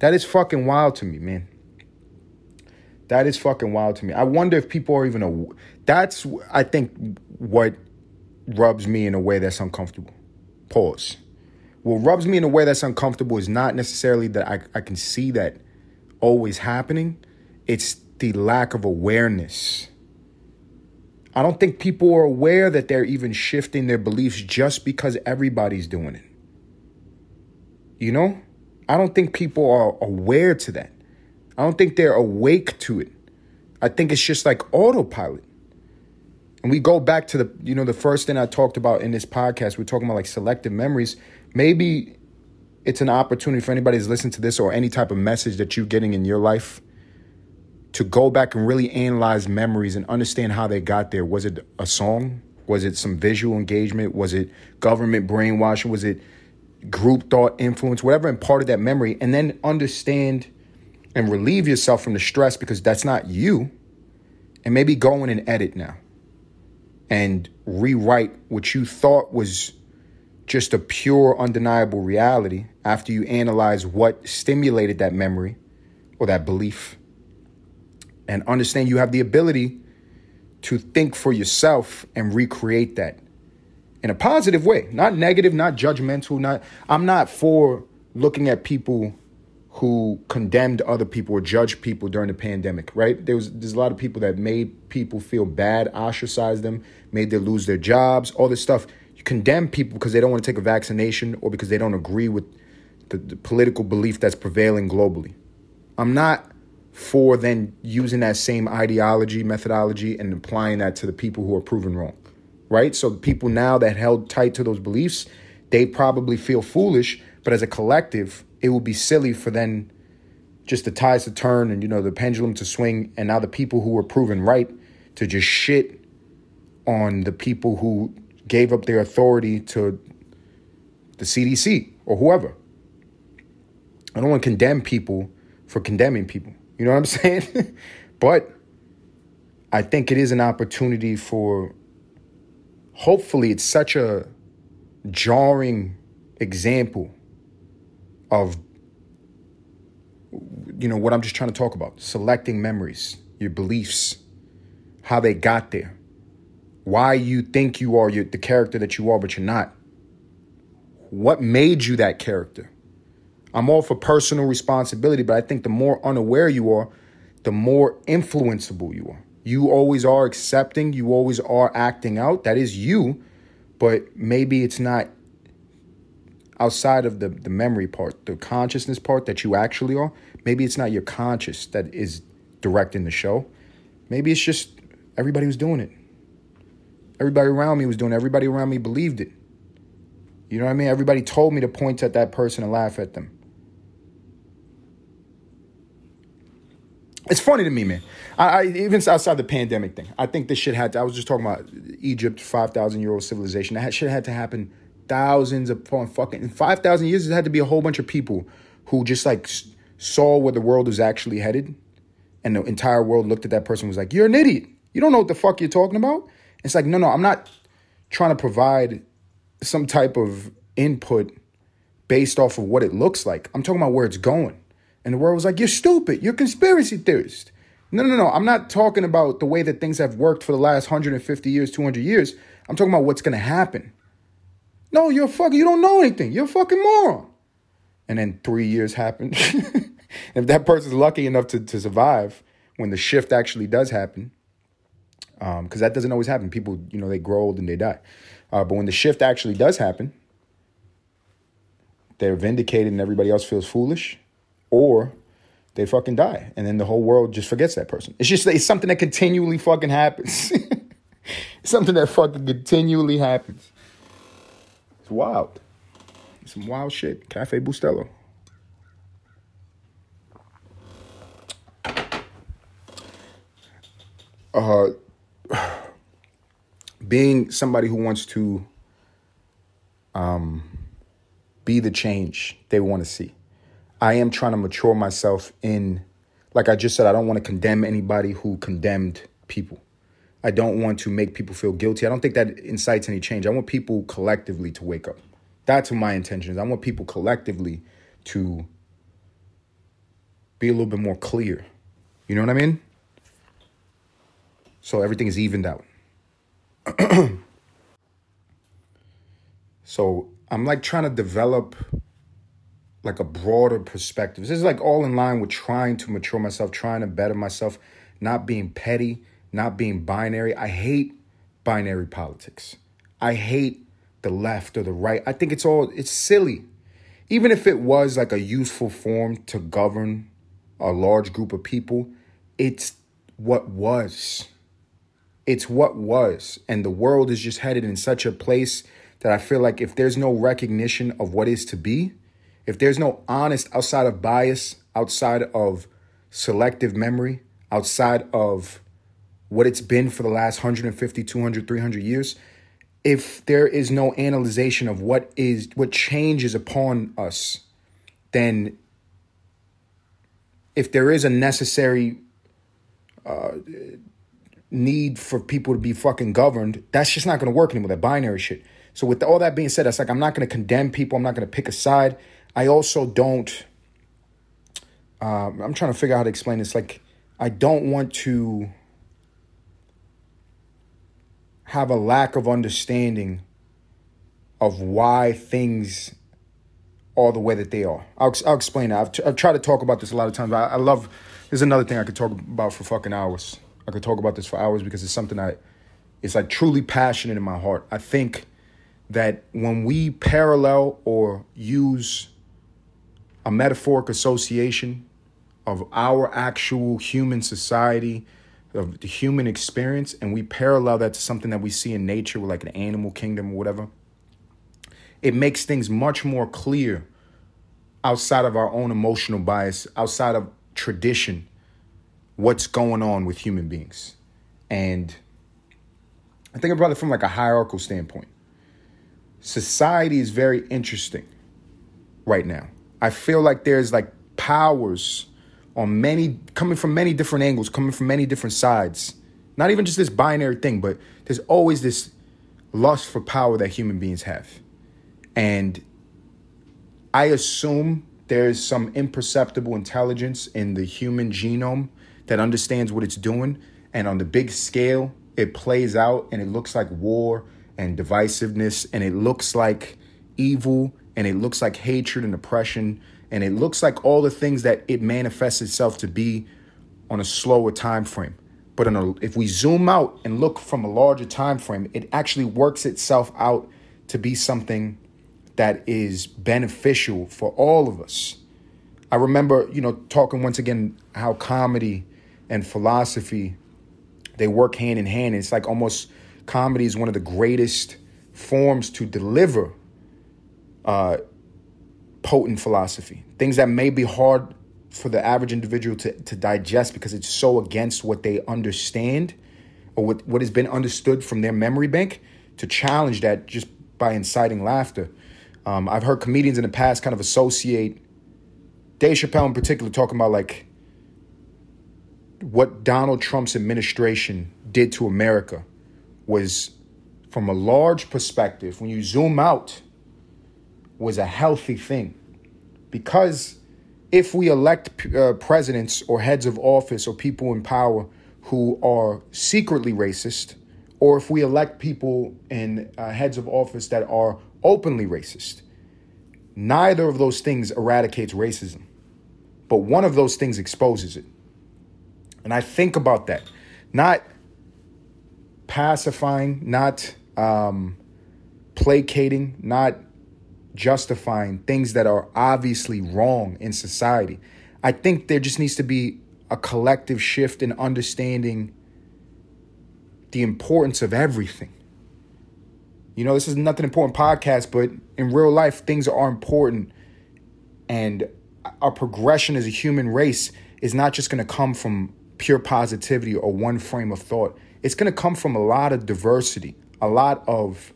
That is fucking wild to me, man. That is fucking wild to me. I wonder if people are even a. That's I think what rubs me in a way that's uncomfortable. Pause. What rubs me in a way that's uncomfortable is not necessarily that I, I can see that always happening, it's the lack of awareness. I don't think people are aware that they're even shifting their beliefs just because everybody's doing it. You know? I don't think people are aware to that. I don't think they're awake to it. I think it's just like autopilot. And we go back to the, you know, the first thing I talked about in this podcast, we're talking about like selective memories. Maybe it's an opportunity for anybody who's listening to this or any type of message that you're getting in your life to go back and really analyze memories and understand how they got there. Was it a song? Was it some visual engagement? Was it government brainwashing? Was it group thought influence? Whatever and part of that memory, and then understand and relieve yourself from the stress because that's not you. And maybe go in and edit now and rewrite what you thought was just a pure, undeniable reality after you analyze what stimulated that memory or that belief. And understand you have the ability to think for yourself and recreate that in a positive way, not negative, not judgmental, not I'm not for looking at people who condemned other people or judged people during the pandemic, right? There was there's a lot of people that made people feel bad, ostracized them, made them lose their jobs, all this stuff. You condemn people because they don't want to take a vaccination or because they don't agree with the, the political belief that's prevailing globally. I'm not for then using that same ideology, methodology, and applying that to the people who are proven wrong, right? So the people now that held tight to those beliefs, they probably feel foolish, but as a collective, it would be silly for then just the ties to turn and you know the pendulum to swing and now the people who were proven right to just shit on the people who gave up their authority to the CDC or whoever. I don't want to condemn people for condemning people. You know what I'm [laughs] saying? but I think it is an opportunity for hopefully it's such a jarring example of you know what I'm just trying to talk about selecting memories your beliefs how they got there why you think you are the character that you are but you're not. What made you that character? I'm all for personal responsibility but I think the more unaware you are the more influenceable you are. You always are accepting you always are acting out. That is you but maybe it's not outside of the, the memory part, the consciousness part that you actually are, maybe it's not your conscious that is directing the show. Maybe it's just everybody was doing it. Everybody around me was doing. Everybody around me believed it. You know what I mean? Everybody told me to point at that person and laugh at them. It's funny to me, man. I, I even outside the pandemic thing, I think this shit had. To, I was just talking about Egypt, five thousand year old civilization. That shit had to happen thousands upon fucking in 5,000 years, It had to be a whole bunch of people who just like saw where the world was actually headed. And the entire world looked at that person was like, You're an idiot. You don't know what the fuck you're talking about. It's like, no, no, I'm not trying to provide some type of input based off of what it looks like. I'm talking about where it's going. And the world was like, You're stupid. You're a conspiracy theorist. No, no, no. I'm not talking about the way that things have worked for the last 150 years, 200 years. I'm talking about what's going to happen. No, you're fucking, you don't know anything. You're a fucking moron. And then three years happen. [laughs] if that person's lucky enough to, to survive when the shift actually does happen, because um, that doesn't always happen. People, you know, they grow old and they die. Uh, but when the shift actually does happen, they're vindicated and everybody else feels foolish, or they fucking die, and then the whole world just forgets that person. It's just it's something that continually fucking happens. [laughs] something that fucking continually happens. It's wild. Some wild shit. Cafe Bustelo. Uh, being somebody who wants to um, be the change they want to see. I am trying to mature myself in, like I just said, I don't want to condemn anybody who condemned people. I don't want to make people feel guilty. I don't think that incites any change. I want people collectively to wake up. That's my intention is. I want people collectively to be a little bit more clear. You know what I mean? So everything is evened out. [clears throat] so I'm like trying to develop like a broader perspective. This is like all in line with trying to mature myself, trying to better myself, not being petty, not being binary. I hate binary politics. I hate the left or the right. I think it's all it's silly. Even if it was like a useful form to govern a large group of people, it's what was. It's what was. And the world is just headed in such a place that I feel like if there's no recognition of what is to be, if there's no honest outside of bias, outside of selective memory, outside of what it's been for the last 150, 200, 300 years, if there is no analyzation of what is what changes upon us, then if there is a necessary uh, need for people to be fucking governed, that's just not going to work anymore. That binary shit. So with all that being said, that's like I'm not going to condemn people. I'm not going to pick a side. I also don't. Um, I'm trying to figure out how to explain this. Like I don't want to have a lack of understanding of why things are the way that they are. I'll, I'll explain that. I've, t- I've tried to talk about this a lot of times. I, I love, there's another thing I could talk about for fucking hours. I could talk about this for hours because it's something I, it's like truly passionate in my heart. I think that when we parallel or use a metaphoric association of our actual human society of the human experience and we parallel that to something that we see in nature like an animal kingdom or whatever it makes things much more clear outside of our own emotional bias outside of tradition what's going on with human beings and i think about it from like a hierarchical standpoint society is very interesting right now i feel like there's like powers on many coming from many different angles, coming from many different sides. Not even just this binary thing, but there's always this lust for power that human beings have. And I assume there's some imperceptible intelligence in the human genome that understands what it's doing. And on the big scale, it plays out and it looks like war and divisiveness and it looks like evil and it looks like hatred and oppression and it looks like all the things that it manifests itself to be on a slower time frame but a, if we zoom out and look from a larger time frame it actually works itself out to be something that is beneficial for all of us i remember you know talking once again how comedy and philosophy they work hand in hand it's like almost comedy is one of the greatest forms to deliver uh, potent philosophy, things that may be hard for the average individual to, to digest because it's so against what they understand or what, what has been understood from their memory bank to challenge that just by inciting laughter. Um, I've heard comedians in the past kind of associate Dave Chappelle in particular talking about like what Donald Trump's administration did to America was from a large perspective, when you zoom out, was a healthy thing. Because if we elect uh, presidents or heads of office or people in power who are secretly racist, or if we elect people and uh, heads of office that are openly racist, neither of those things eradicates racism, but one of those things exposes it. And I think about that, not pacifying, not um, placating, not justifying things that are obviously wrong in society. I think there just needs to be a collective shift in understanding the importance of everything. You know, this is nothing important podcast, but in real life, things are important. And our progression as a human race is not just going to come from pure positivity or one frame of thought. It's going to come from a lot of diversity, a lot of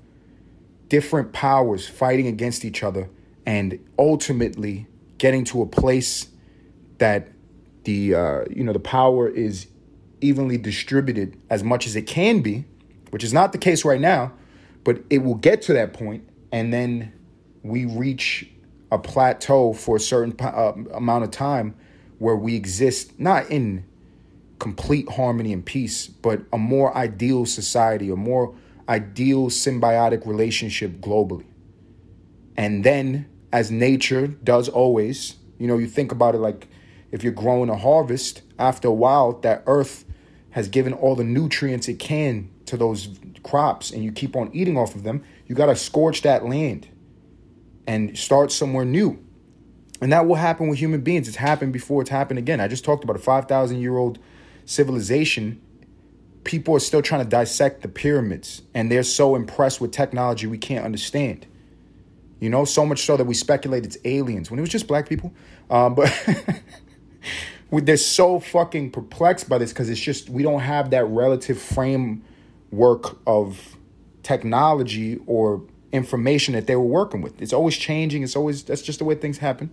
different powers fighting against each other and ultimately getting to a place that the uh, you know the power is evenly distributed as much as it can be, which is not the case right now, but it will get to that point, and then we reach a plateau for a certain uh, amount of time where we exist not in complete harmony and peace, but a more ideal society, a more ideal symbiotic relationship globally. And then, as nature does always, you know, you think about it like if you're growing a harvest, after a while, that earth has given all the nutrients it can to those crops and you keep on eating off of them, you got to scorch that land and start somewhere new. And that will happen with human beings. It's happened before it's happened again. I just talked about a 5,000 year old civilization. People are still trying to dissect the pyramids and they're so impressed with technology we can't understand. You know, so much so that we speculate it's aliens when it was just black people. Um, but [laughs] they're so fucking perplexed by this because it's just we don't have that relative framework of technology or information that they were working with. It's always changing. It's always that's just the way things happen.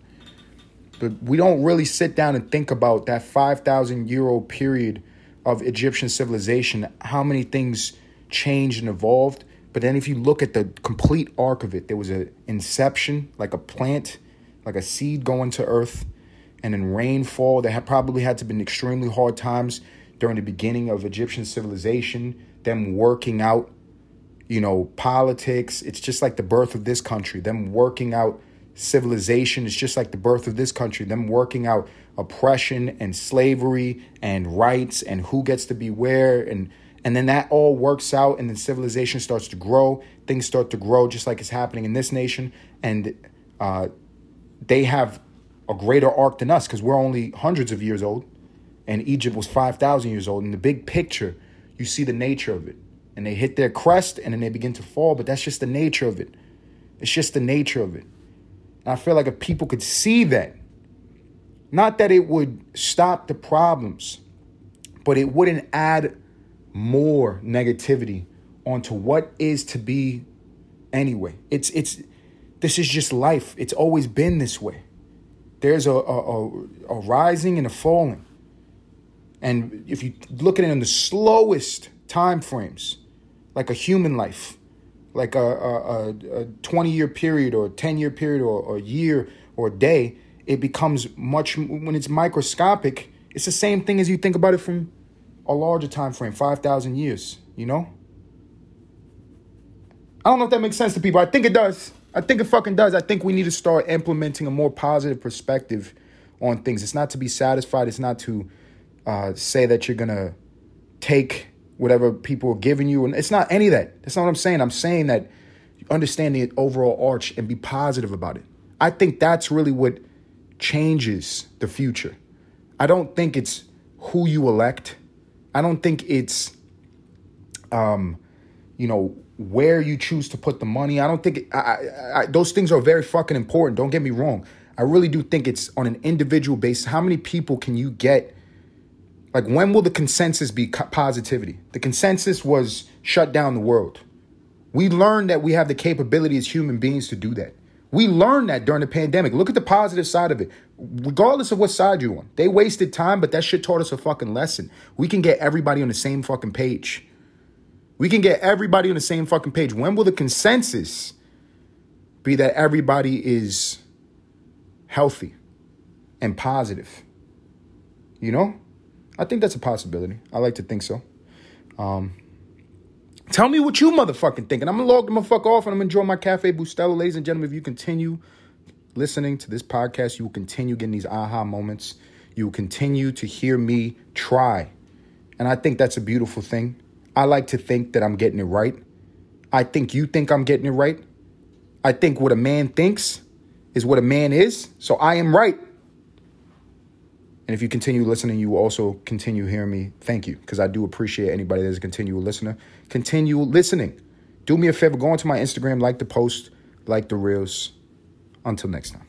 But we don't really sit down and think about that 5,000 year old period of Egyptian civilization, how many things changed and evolved. But then if you look at the complete arc of it, there was an inception, like a plant, like a seed going to earth and then rainfall. There had probably had to been extremely hard times during the beginning of Egyptian civilization, them working out, you know, politics. It's just like the birth of this country, them working out civilization. It's just like the birth of this country, them working out oppression and slavery and rights and who gets to be where and and then that all works out and then civilization starts to grow things start to grow just like it's happening in this nation and uh, they have a greater arc than us because we're only hundreds of years old and Egypt was 5,000 years old. In the big picture, you see the nature of it. And they hit their crest and then they begin to fall, but that's just the nature of it. It's just the nature of it. And I feel like if people could see that, not that it would stop the problems, but it wouldn't add more negativity onto what is to be anyway. It's it's this is just life. It's always been this way. There's a, a, a, a rising and a falling. And if you look at it in the slowest time frames, like a human life, like a, a, a 20 year period or a 10 year period or, or a year or a day, it becomes much, when it's microscopic, it's the same thing as you think about it from a larger time frame, 5,000 years, you know? I don't know if that makes sense to people. I think it does. I think it fucking does. I think we need to start implementing a more positive perspective on things. It's not to be satisfied. It's not to uh, say that you're gonna take whatever people are giving you, and it's not any of that. That's not what I'm saying. I'm saying that understand the overall arch and be positive about it. I think that's really what changes the future. I don't think it's who you elect. I don't think it's, um, you know, where you choose to put the money. I don't think I, I, I, those things are very fucking important. Don't get me wrong. I really do think it's on an individual basis. How many people can you get? Like, when will the consensus be positivity? The consensus was shut down the world. We learned that we have the capability as human beings to do that. We learned that during the pandemic. Look at the positive side of it. Regardless of what side you're on, they wasted time, but that shit taught us a fucking lesson. We can get everybody on the same fucking page. We can get everybody on the same fucking page. When will the consensus be that everybody is healthy and positive? You know? I think that's a possibility. I like to think so. Um, tell me what you motherfucking thinking. I'm gonna log the fuck off and I'm gonna enjoy my Cafe Bustelo. Ladies and gentlemen, if you continue listening to this podcast, you will continue getting these aha moments. You will continue to hear me try. And I think that's a beautiful thing. I like to think that I'm getting it right. I think you think I'm getting it right. I think what a man thinks is what a man is. So I am right. And if you continue listening, you will also continue hearing me. Thank you, because I do appreciate anybody that's a continual listener. Continue listening. Do me a favor, go onto my Instagram, like the post, like the reels. Until next time.